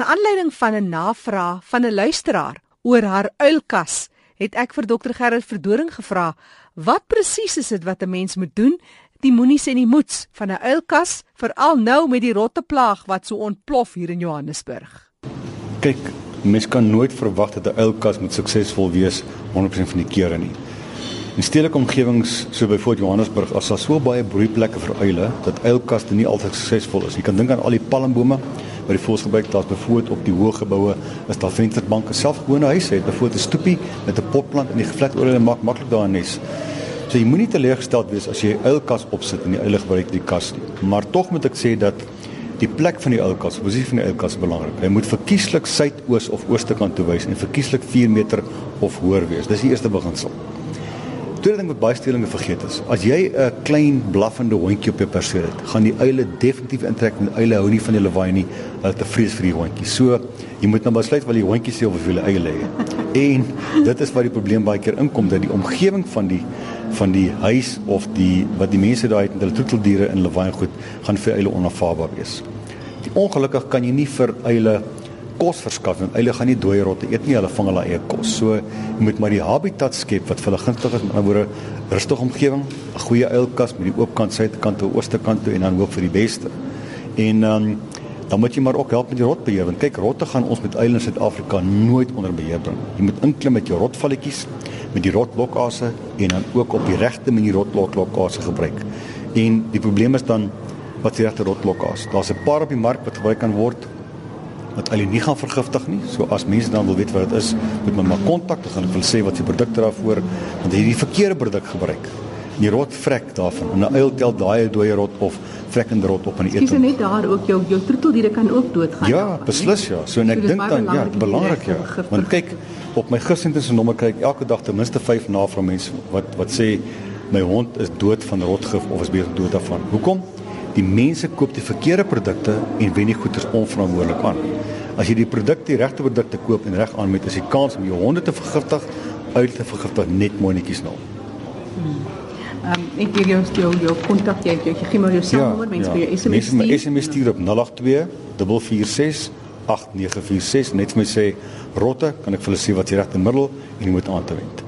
Na aanleiding van 'n navraag van 'n luisteraar oor haar uilkas, het ek vir dokter Gerrit Verdoring gevra, "Wat presies is dit wat 'n mens moet doen die moenies en die moets van 'n uilkas, veral nou met die rotteplaag wat so ontplof hier in Johannesburg?" Kyk, mens kan nooit verwag dat 'n uilkas moet suksesvol wees 100% van die kere nie. In stedelike omgewings so byvoorbeeld Johannesburg, as daar so baie broeiplekke vir uile dat uilkaste nie altyd suksesvol is. Jy kan dink aan al die palmbome by die volksgebruik daar's byvoorbeeld op die hoë geboue is daar vensterbanke self gewone huise het byvoorbeeld 'n stoepie met 'n potplant in die gevlet oor hulle maak maklik daar 'n nes. So jy moenie teleurgesteld wees as jy uilkas opsit en die uile gebruik die kas nie. Maar tog moet ek sê dat die plek van die uilkas, die posisie van die uilkas is belangrik. Hy moet verkieslik suidoos of ooste kant toe wys en verkieslik 4 meter of hoër wees. Dis die eerste beginsel. Tweede ding wat baie stelinge vergeet is, as jy 'n klein blaffende hondjie op jou perseel het, gaan die uile definitief intrek en uile hou nie van die lawaai nie. Hulle het 'n vrees vir die hondjie. So, jy moet nou besluit wat die hondjie sê of of hulle eie lê. En dit is waar die probleem baie keer inkom dat die omgewing van die van die huis of die wat die mense daai het met hulle troeteldiere en lawaai goed gaan vir uile onaanvaarbaar wees. Die ongelukkig kan jy nie vir uile kos verskaf want eile gaan nie dooie rotte eet nie, hulle vang hulle eie kos. So jy moet maar die habitat skep wat vir hulle gunstig is, met ander woorde rustige omgewing, 'n goeie uilkas met die oopkant suidekant toe, ooste kant toe en dan hoop vir die beste. En um, dan moet jy maar ook help met die rotbeheer want kyk rotte gaan ons met eile in Suid-Afrika nooit onder beheer bring. Jy moet inklim met jou rotvalletjies met die rotlokkase en dan ook op die regte manier rotlokkase gebruik. En die probleem is dan wat se regte rotlokkase. Daar's 'n paar op die mark wat gebruik kan word wat hulle nie gaan vergiftig nie. So as mense dan wil weet wat dit is, moet men maar kontak, dan gaan ek wil sê wat se produkte daarvoor, want hierdie verkeerde produk gebruik. Die rot vrek daarvan. En 'n uil tel daai dooie rot of vrekkende rot op in die ete. Dis net daar ook jou jou troeteldiere kan ook doodgaan. Ja, beslis ja. So en ek so dink dan ja, belangrik ja. Want kyk, op my gisterse se nommer kry ek elke dag ten minste 5 navrae mense wat wat sê my hond is dood van rotgif of is besig dood daarvan. Hoekom? Die mense koop die verkeerde produkte en wen die goeder onverantwoordelik aan. As jy die produkte, die regte produkte koop en reg aanmeet, is die kans om jou honde te vergiftig, uit te vergiftig net mooi netjies nul. Hmm. Ehm um, ek gee jou jou jou kontak jy jy gee maar jou selfnommer ja, mense ja. vir jou SMS. Mense SMS stuur op 082 446 8946 net vir my sê rotte, kan ek vir hulle sê wat die regte middel en jy moet aan te wend.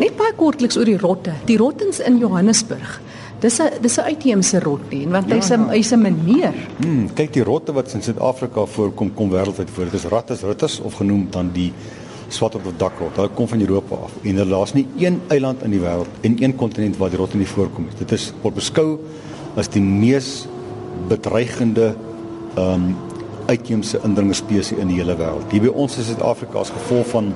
Net baie kortliks oor die rotte. Die rottens in Johannesburg. Dis 'n dis 'n uitheemse rot nie, want hy's 'n ja, hy's 'n meneer. Hmm, kyk die rotte wat in Suid-Afrika voorkom kom wêreldwyd voor. Dit is rattus rutus of genoem dan die swart of dakrot. Hulle kom van Europa af en daar is nie een eiland in die wêreld en een kontinent waar die rotte nie voorkom nie. Dit is word beskou as die mees bedreigende ehm um, uitheemse indringerspesies in die hele wêreld. Hier by ons in Suid-Afrika as gevolg van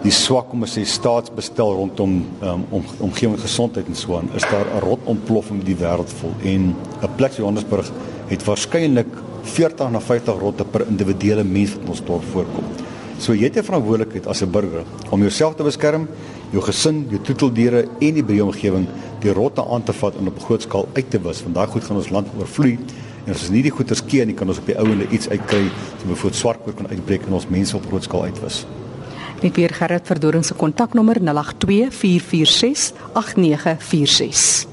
die swak om as jy staatsbestel rondom um, om omgewingsgesondheid en so aan is daar 'n rot ontploffing die wêreld vol en 'n plek so Johannesburg het waarskynlik 40 na 50 rotte per individuele mens wat ons dorp voorkom. So jy het 'n verantwoordelikheid as 'n burger om jouself te beskerm, jou gesin, jou troeteldiere en die breë omgewing die rotte aan te vat en op groot skaal uit te wis want daai goed gaan ons land oorvloei en as ons nie die goeters keer nie kan ons op die ouende iets uitkry so byvoorbeeld swartkoor kan uitbreek en ons mense op groot skaal uitwis. Net weer Gerrit Verdoring se kontaknommer 082 446 8946.